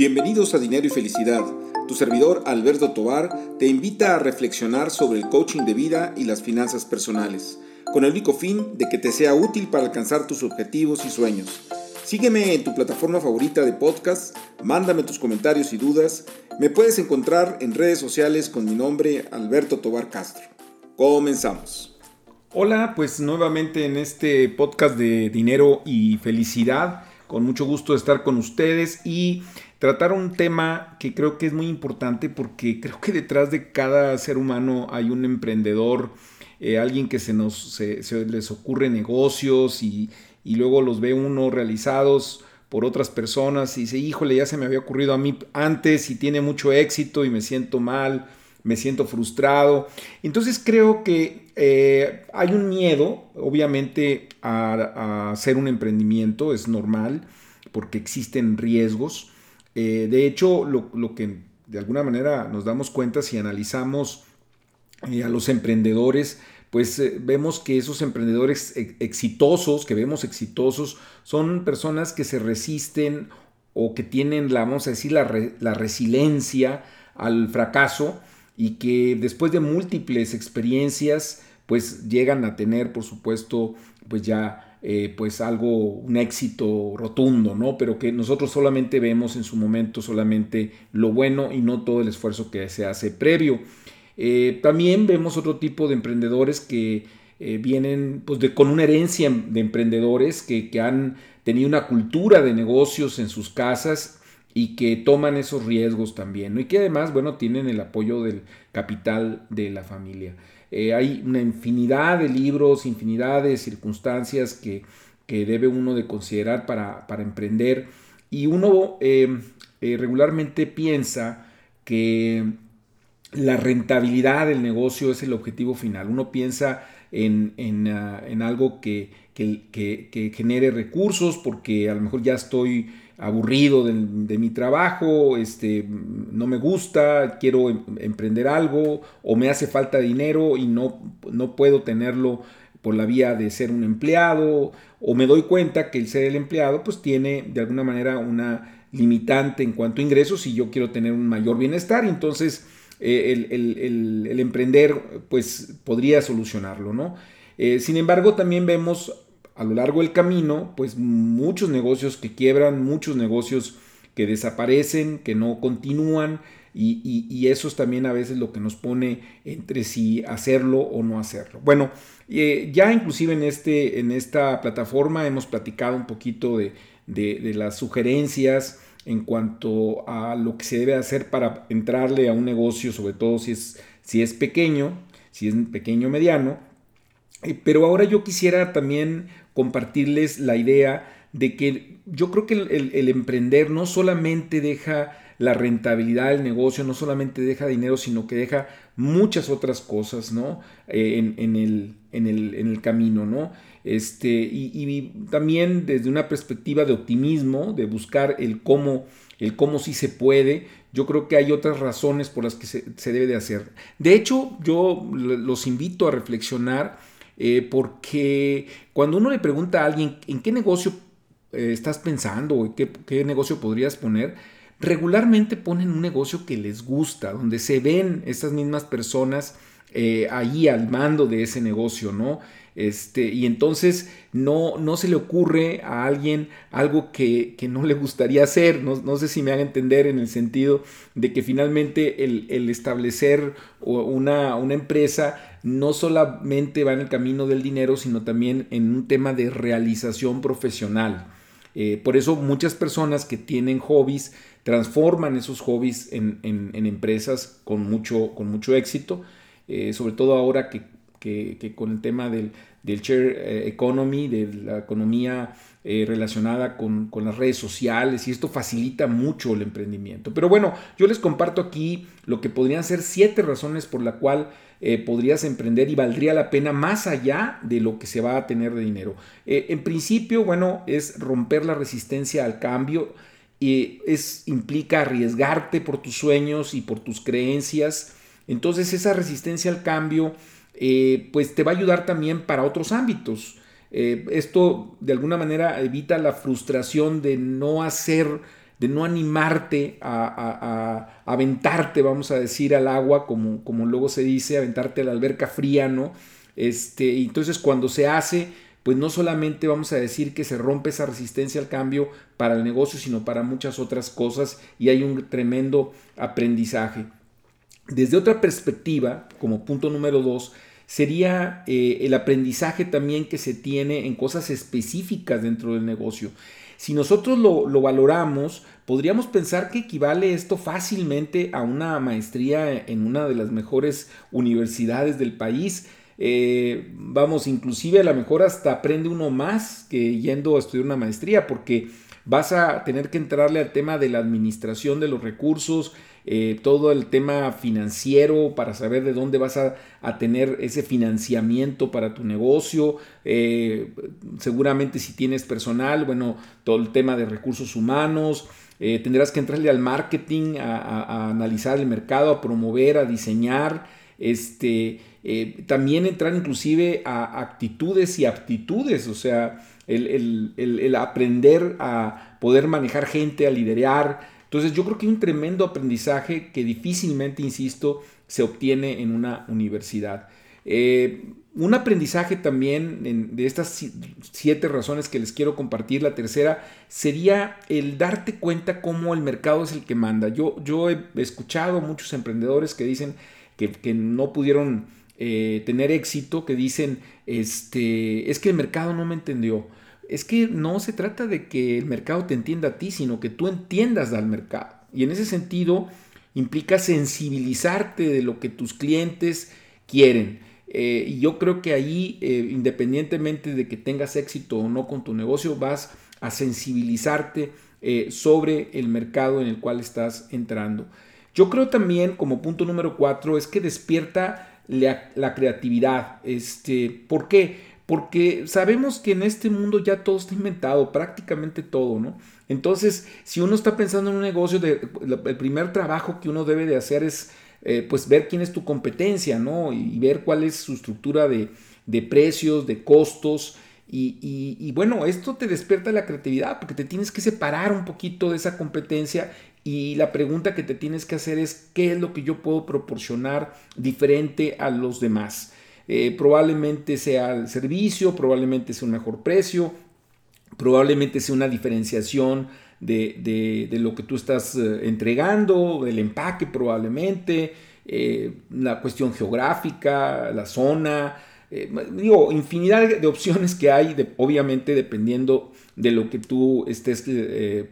Bienvenidos a Dinero y Felicidad. Tu servidor Alberto Tobar te invita a reflexionar sobre el coaching de vida y las finanzas personales, con el único fin de que te sea útil para alcanzar tus objetivos y sueños. Sígueme en tu plataforma favorita de podcast, mándame tus comentarios y dudas. Me puedes encontrar en redes sociales con mi nombre Alberto Tobar Castro. Comenzamos. Hola, pues nuevamente en este podcast de dinero y felicidad. Con mucho gusto estar con ustedes y tratar un tema que creo que es muy importante porque creo que detrás de cada ser humano hay un emprendedor, eh, alguien que se nos les ocurre negocios y, luego los ve uno realizados por otras personas y dice, híjole, ya se me había ocurrido a mí antes y tiene mucho éxito y me siento mal, me siento frustrado. Entonces creo que eh, hay un miedo, obviamente, a hacer un emprendimiento, es normal, porque existen riesgos. Eh, de hecho, lo, que de alguna manera nos damos cuenta si analizamos eh, a los emprendedores, pues eh, vemos que esos emprendedores exitosos, que vemos exitosos, son personas que se resisten o que tienen, la, vamos a decir, la, la resiliencia al fracaso y que después de múltiples experiencias, pues llegan a tener, por supuesto, pues ya eh, pues algo, un éxito rotundo, ¿no? Pero que nosotros solamente vemos en su momento solamente lo bueno y no todo el esfuerzo que se hace previo. Eh, también vemos otro tipo de emprendedores que eh, vienen pues de, con una herencia de emprendedores que, que han tenido una cultura de negocios en sus casas y que toman esos riesgos también. Y que además, bueno, tienen el apoyo del capital de la familia. Eh, hay una infinidad de libros, infinidad de circunstancias que, debe uno de considerar para, emprender. Y uno em, eh, regularmente piensa que la rentabilidad del negocio es el objetivo final. Uno piensa en, ah, algo que, que, genere recursos porque a lo mejor ya estoy aburrido de, mi trabajo, este, no me gusta, quiero em, emprender algo o me hace falta dinero y no, no puedo tenerlo por la vía de ser un empleado o me doy cuenta que el ser el empleado pues tiene de alguna manera una limitante en cuanto a ingresos y yo quiero tener un mayor bienestar entonces eh, el, emprender pues podría solucionarlo, ¿no? Eh, sin embargo también vemos a lo largo del camino, pues muchos negocios que quiebran, muchos negocios que desaparecen, que no continúan, y, eso es también a veces lo que nos pone entre si hacerlo o no hacerlo. Bueno, eh, ya inclusive en, este, en esta plataforma hemos platicado un poquito de, las sugerencias en cuanto a lo que se debe hacer para entrarle a un negocio, sobre todo si es, si es pequeño, si es pequeño o mediano. Eh, pero ahora yo quisiera también compartirles la idea de que yo creo que el, emprender no solamente deja la rentabilidad del negocio, no solamente deja dinero, sino que deja muchas otras cosas, ¿no? Eh, en, el, en, el, camino, ¿no? Este, y, también desde una perspectiva de optimismo, de buscar el cómo, el cómo sí se puede, yo creo que hay otras razones por las que se, se debe de hacer. De hecho, yo los invito a reflexionar eh, porque cuando uno le pregunta a alguien en qué negocio eh, estás pensando o qué, qué negocio podrías poner, regularmente ponen un negocio que les gusta, donde se ven estas mismas personas eh, ahí al mando de ese negocio, ¿no? Este, y entonces no, no se le ocurre a alguien algo que, no le gustaría hacer. No, sé si me hagan entender en el sentido de que finalmente el, establecer una, una, empresa no solamente va en el camino del dinero, sino también en un tema de realización profesional. Eh, por eso muchas personas que tienen hobbies transforman esos hobbies en, empresas con mucho, con mucho éxito, eh, sobre todo ahora que que, con el tema del, del share eh, economy, de la economía eh, relacionada con, las redes sociales y esto facilita mucho el emprendimiento. Pero bueno, yo les comparto aquí lo que podrían ser siete razones por la cual eh, podrías emprender y valdría la pena más allá de lo que se va a tener de dinero. en principio, bueno, es romper la resistencia al cambio. y es, implica arriesgarte por tus sueños y por tus creencias. Entonces esa resistencia al cambio eh, pues te va a ayudar también para otros ámbitos. Eh, esto de alguna manera evita la frustración de no hacer de no animarte a, aventarte, vamos a decir, al agua, como, como luego se dice, aventarte a la alberca fría, ¿no? Este, entonces cuando se hace, pues no solamente vamos a decir que se rompe esa resistencia al cambio para el negocio, sino para muchas otras cosas y hay un tremendo aprendizaje. Desde otra perspectiva, como punto número dos, sería eh, el aprendizaje también que se tiene en cosas específicas dentro del negocio. Si nosotros lo, valoramos, podríamos pensar que equivale esto fácilmente a una maestría en una de las mejores universidades del país. Eh, vamos, inclusive a lo mejor hasta aprende uno más que yendo a estudiar una maestría, porque vas a tener que entrarle al tema de la administración de los recursos, eh, todo el tema financiero para saber de dónde vas a, tener ese financiamiento para tu negocio, eh, seguramente si tienes personal, bueno, todo el tema de recursos humanos, eh, tendrás que entrarle al marketing, a, analizar el mercado, a promover, a diseñar, este, también entrar inclusive a actitudes y aptitudes, o sea, el, aprender a poder manejar gente, a liderar. Entonces yo creo que hay un tremendo aprendizaje que difícilmente, insisto, se obtiene en una universidad. Eh, un aprendizaje también de estas siete razones que les quiero compartir, la tercera sería el darte cuenta cómo el mercado es el que manda. Yo, yo he escuchado muchos emprendedores que dicen que, no pudieron eh, tener éxito, que dicen, este, es que el mercado no me entendió es que no se trata de que el mercado te entienda a ti, sino que tú entiendas al mercado. Y en ese sentido implica sensibilizarte de lo que tus clientes quieren. Eh, y yo creo que ahí, eh, independientemente de que tengas éxito o no con tu negocio, vas a sensibilizarte eh, sobre el mercado en el cual estás entrando. Yo creo también, como punto número cuatro, es que despierta la, la creatividad. Este, ¿Por qué? Porque sabemos que en este mundo ya todo está inventado, prácticamente todo, ¿no? Entonces, si uno está pensando en un negocio, el primer trabajo que uno debe de hacer es, eh, pues, ver quién es tu competencia, ¿no? Y, ver cuál es su estructura de, precios, de costos. Y, bueno, esto te despierta la creatividad porque te tienes que separar un poquito de esa competencia y la pregunta que te tienes que hacer es qué es lo que yo puedo proporcionar diferente a los demás. Eh, probablemente sea el servicio, probablemente sea un mejor precio, probablemente sea una diferenciación de, lo que tú estás eh, entregando, el empaque probablemente, eh, la cuestión geográfica, la zona, digo, infinidad de opciones que hay, obviamente dependiendo de lo que tú estés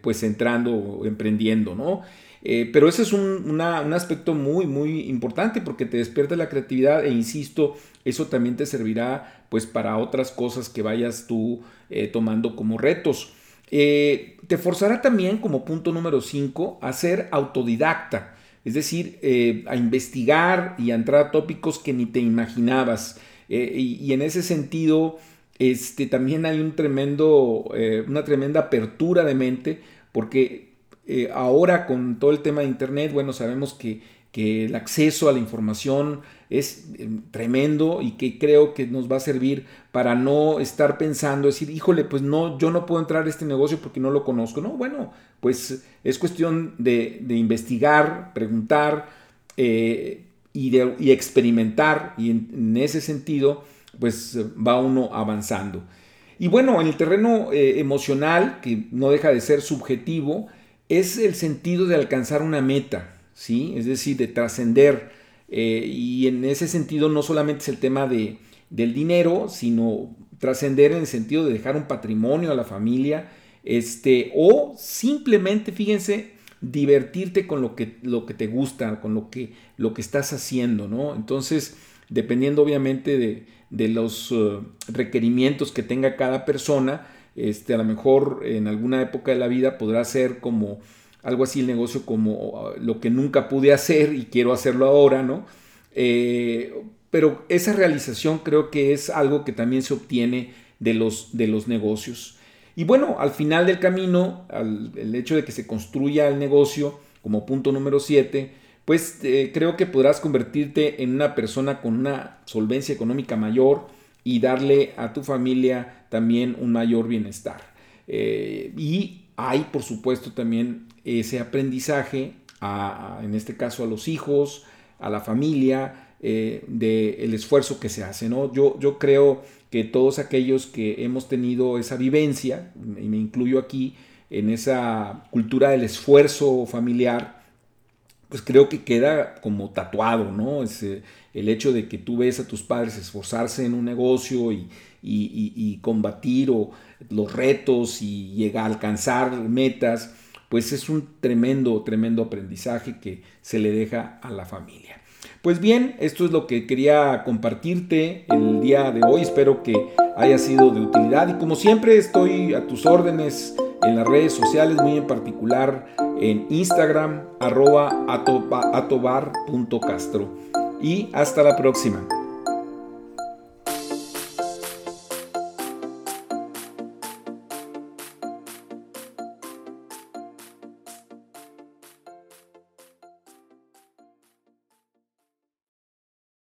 pues entrando o emprendiendo, ¿no? Eh, pero ese es un, aspecto muy, muy importante porque te despierta la creatividad e insisto, eso también te servirá pues para otras cosas que vayas tú eh, tomando como retos. Eh, te forzará también como punto número 5 a ser autodidacta, es decir, a investigar y a entrar a tópicos que ni te imaginabas. Y, en ese sentido, este, también hay un tremendo, una tremenda apertura de mente porque eh, ahora con todo el tema de Internet, bueno, sabemos que, el acceso a la información es eh, tremendo y que creo que nos va a servir para no estar pensando, decir, híjole, pues no, yo no puedo entrar a este negocio porque no lo conozco. No, bueno, pues es cuestión de, investigar, preguntar eh, y, de, experimentar y en, ese sentido, pues va uno avanzando. Y bueno, en el terreno emocional, que no deja de ser subjetivo, es el sentido de alcanzar una meta, ¿sí? Es decir, de trascender. Eh, y en ese sentido no solamente es el tema de, del dinero, sino trascender en el sentido de dejar un patrimonio a la familia, este, o simplemente, fíjense, divertirte con lo que, lo que te gusta, con lo que, lo que estás haciendo, ¿no? Entonces, dependiendo obviamente de, de los uh, requerimientos que tenga cada persona, este, a lo mejor en alguna época de la vida podrá ser como algo así el negocio como uh, lo que nunca pude hacer y quiero hacerlo ahora, ¿no? Eh, pero esa realización creo que es algo que también se obtiene de los, de los negocios. Y bueno, al final del camino, el hecho de que se construya el negocio como punto número 7, pues eh, creo que podrás convertirte en una persona con una solvencia económica mayor, y darle a tu familia también un mayor bienestar. Eh, y hay por supuesto también ese aprendizaje, en este caso a los hijos, a la familia, eh, del esfuerzo que se hace. ¿no? Yo, yo creo que todos aquellos que hemos tenido esa vivencia, y me incluyo aquí, en esa cultura del esfuerzo familiar, pues creo que queda como tatuado, ¿no? El hecho de que tú ves a tus padres esforzarse en un negocio y, y, combatir o los retos y llegar a alcanzar metas, pues es un tremendo, tremendo aprendizaje que se le deja a la familia. Pues bien, esto es lo que quería compartirte el día de hoy. Espero que haya sido de utilidad y como siempre estoy a tus órdenes en las redes sociales, muy en particular en Instagram, arroba atobar.castro. Y hasta la próxima.